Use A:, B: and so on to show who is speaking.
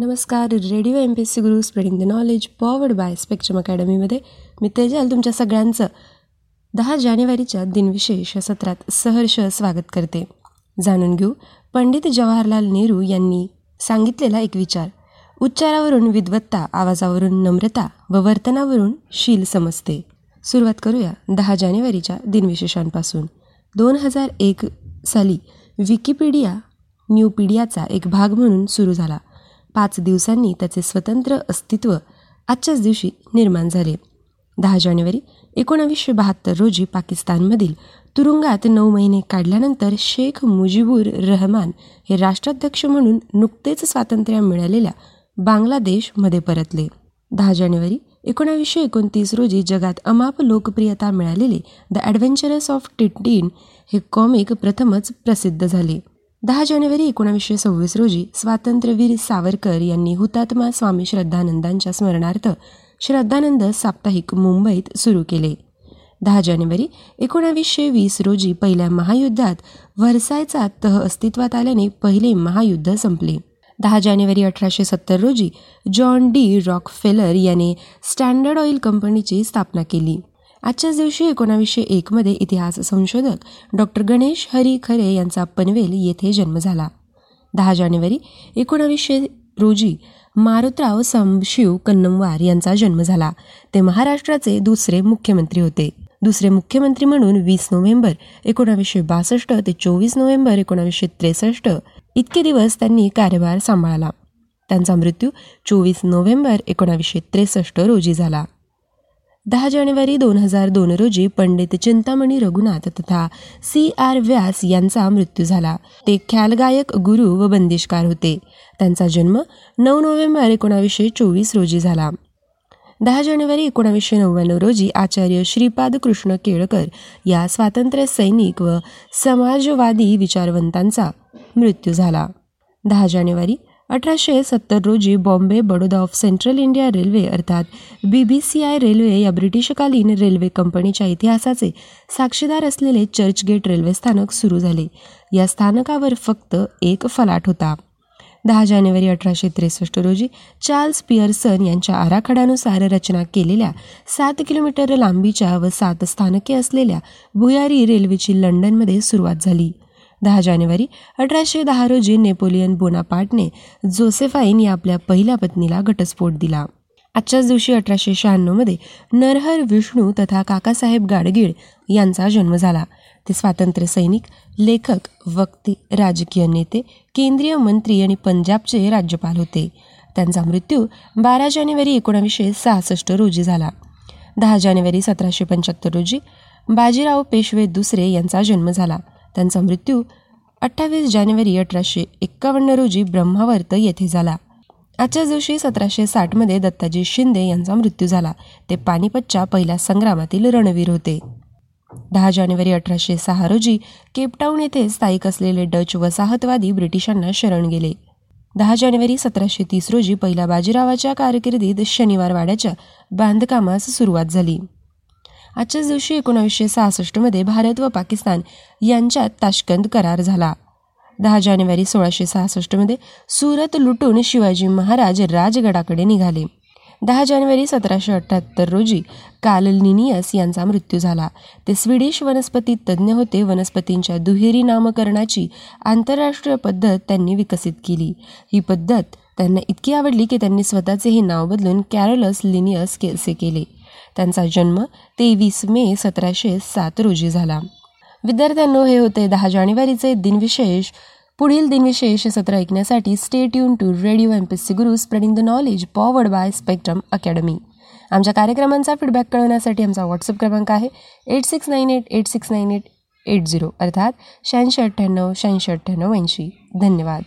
A: नमस्कार radio M P S C Guru spreading the knowledge powered by Spectrum अकॅडमीमध्ये मी तेजाल तुमच्या सगळ्यांचं दहा जानेवारीच्या दिनविशेष या सत्रात सहर्ष स्वागत करते. जाणून घेऊ पंडित जवाहरलाल नेहरू यांनी सांगितलेला एक विचार. उच्चारावरून विद्वत्ता आवाजावरून नम्रता व वर्तनावरून शील समजते. सुरुवात करूया दहा जानेवारीच्या दिनविशेषांपासून. दोन हजार एक साली विकिपीडिया न्यूपीडियाचा एक भाग म्हणून सुरू झाला. पाच दिवसांनी त्याचे स्वतंत्र अस्तित्व आजच्याच दिवशी निर्माण झाले. दहा जानेवारी एकोणावीसशे बहात्तर रोजी पाकिस्तानमधील तुरुंगात नऊ महिने काढल्यानंतर शेख मुजिबुर रहमान हे राष्ट्राध्यक्ष म्हणून नुकतेच स्वातंत्र्य मिळालेल्या बांगलादेशमध्ये परतले. दहा जानेवारी एकोणावीसशे एकोणतीस रोजी जगात अमाप लोकप्रियता मिळालेले द ॲडव्हेंचरस ऑफ टिटीन हे कॉमिक प्रथमच प्रसिद्ध झाले. दहा जानेवारी एकोणावीसशे सव्वीस रोजी स्वातंत्र्यवीर सावरकर यांनी हुतात्मा स्वामी श्रद्धानंदांच्या स्मरणार्थ श्रद्धानंद साप्ताहिक मुंबईत सुरू केले. दहा जानेवारी एकोणावीसशे वीस रोजी पहिल्या महायुद्धात व्हरसायचा तह अस्तित्वात आल्याने पहिले महायुद्ध संपले. दहा जानेवारी अठराशे सत्तर रोजी जॉन डी रॉकफेलर याने स्टँडर्ड ऑइल कंपनीची स्थापना केली. आजच्याच दिवशी एकोणावीसशे एकमध्ये इतिहास संशोधक डॉक्टर गणेश हरी खरे यांचा पनवेल येथे जन्म झाला. दहा जानेवारी एकोणावीसशे रोजी मारुतराव संशिव कन्नमवार यांचा जन्म झाला. ते महाराष्ट्राचे दुसरे मुख्यमंत्री होते. दुसरे मुख्यमंत्री म्हणून वीस नोव्हेंबर एकोणावीसशे बासष्ट ते चोवीस नोव्हेंबर एकोणावीसशे त्रेसष्ट इतके दिवस त्यांनी कार्यभार सांभाळला. त्यांचा मृत्यू चोवीस नोव्हेंबर एकोणावीसशे त्रेसष्ट रोजी झाला. दहा जानेवारी दोन हजार दोन रोजी पंडित चिंतामणी रघुनाथ तथा सी आर व्यास यांचा मृत्यू झाला. ते ख्यालगायक गुरु व बंदिशकार होते. त्यांचा जन्म नऊ नोव्हेंबर एकोणावीसशे चोवीस रोजी झाला. दहा जानेवारी एकोणावीसशे नव्याण्णव रोजी आचार्य श्रीपाद कृष्ण केळकर या स्वातंत्र्य सैनिक व समाजवादी विचारवंतांचा मृत्यू झाला. दहा जानेवारी अठराशे सत्तर रोजी Bombay Baroda of Central India railway अर्थात B B C I railway या ब्रिटिशकालीन रेल्वे कंपनीच्या इतिहासाचे साक्षीदार असलेले चर्चगेट रेल्वे स्थानक सुरू झाले. या स्थानकावर फक्त एक फलाट होता. दहा जानेवारी अठराशे त्रेसष्ट रोजी चार्ल्स पियर्सन यांच्या आराखड्यानुसार रचना केलेल्या सात किलोमीटर लांबीच्या व सात स्थानके असलेल्या भुयारी रेल्वेची लंडनमध्ये सुरुवात झाली. दहा जानेवारी अठराशे दहा रोजी नेपोलियन बोनापार्टने जोसेफाईन या आपल्या पहिल्या पत्नीला घटस्फोट दिला. आजच्याच दिवशी अठराशे शहाण्णवमध्ये नरहर विष्णू तथा काकासाहेब गाडगीळ यांचा जन्म झाला. ते स्वातंत्र्य सैनिक लेखक वक्ते राजकीय नेते केंद्रीय मंत्री आणि पंजाबचे राज्यपाल होते. त्यांचा मृत्यू बारा जानेवारी एकोणावीसशे सहासष्ट रोजी झाला. दहा जानेवारी सतराशे पंच्याहत्तर रोजी बाजीराव पेशवे दुसरे यांचा जन्म झाला. त्यांचा मृत्यू अठ्ठावीस जानेवारी अठराशे एक्कावन्न रोजी ब्रह्मावर्त येथे झाला. आजच्याच दिवशी सतराशे साठमध्ये दत्ताजी शिंदे यांचा मृत्यू झाला. ते पानिपतच्या पहिल्या संग्रामातील रणवीर होते. दहा जानेवारी अठराशे सहा रोजी केपटाऊन येथे स्थायिक असलेले डच वसाहतवादी ब्रिटिशांना शरण गेले. दहा जानेवारी सतराशे तीस रोजी पहिल्या बाजीरावाच्या कारकिर्दीत शनिवार वाड्याच्या बांधकामास सुरुवात झाली. आजच्याच दिवशी एकोणावीसशे सहासष्टमध्ये भारत व पाकिस्तान यांच्यात ताशकंद करार झाला. दहा जानेवारी सोळाशे सहासष्टमध्ये सुरत लुटून शिवाजी महाराज राजगडाकडे निघाले. दहा जानेवारी सतराशे अठ्ठ्याहत्तर रोजी कालनिनियस यांचा मृत्यू झाला. ते स्वीडिश वनस्पती तज्ज्ञ होते. वनस्पतींच्या दुहेरी नामकरणाची आंतरराष्ट्रीय पद्धत त्यांनी विकसित केली. ही पद्धत त्यांना इतकी आवडली की त्यांनी स्वतःचे हे नाव बदलून कॅरोलस लिनियस केसे केले. त्यांचा जन्म तेवीस मे सतराशे सात रोजी झाला. विद्यार्थ्यांनो हे होते दहा जानेवारीचे दिनविशेष. पुढील दिनविशेष सत्र ऐकण्यासाठी stay tuned to radio M P C Guru spreading the knowledge powered by Spectrum Academy आमच्या कार्यक्रमांचा फीडबॅक कळवण्यासाठी आमचा व्हॉट्सअप क्रमांक आहे eight six nine eight eight six nine eight eight zero अर्थात शहाऐंशी अठ्ठ्याण्णव शहाऐंशी अठ्ठ्याण्णव ऐंशी. धन्यवाद.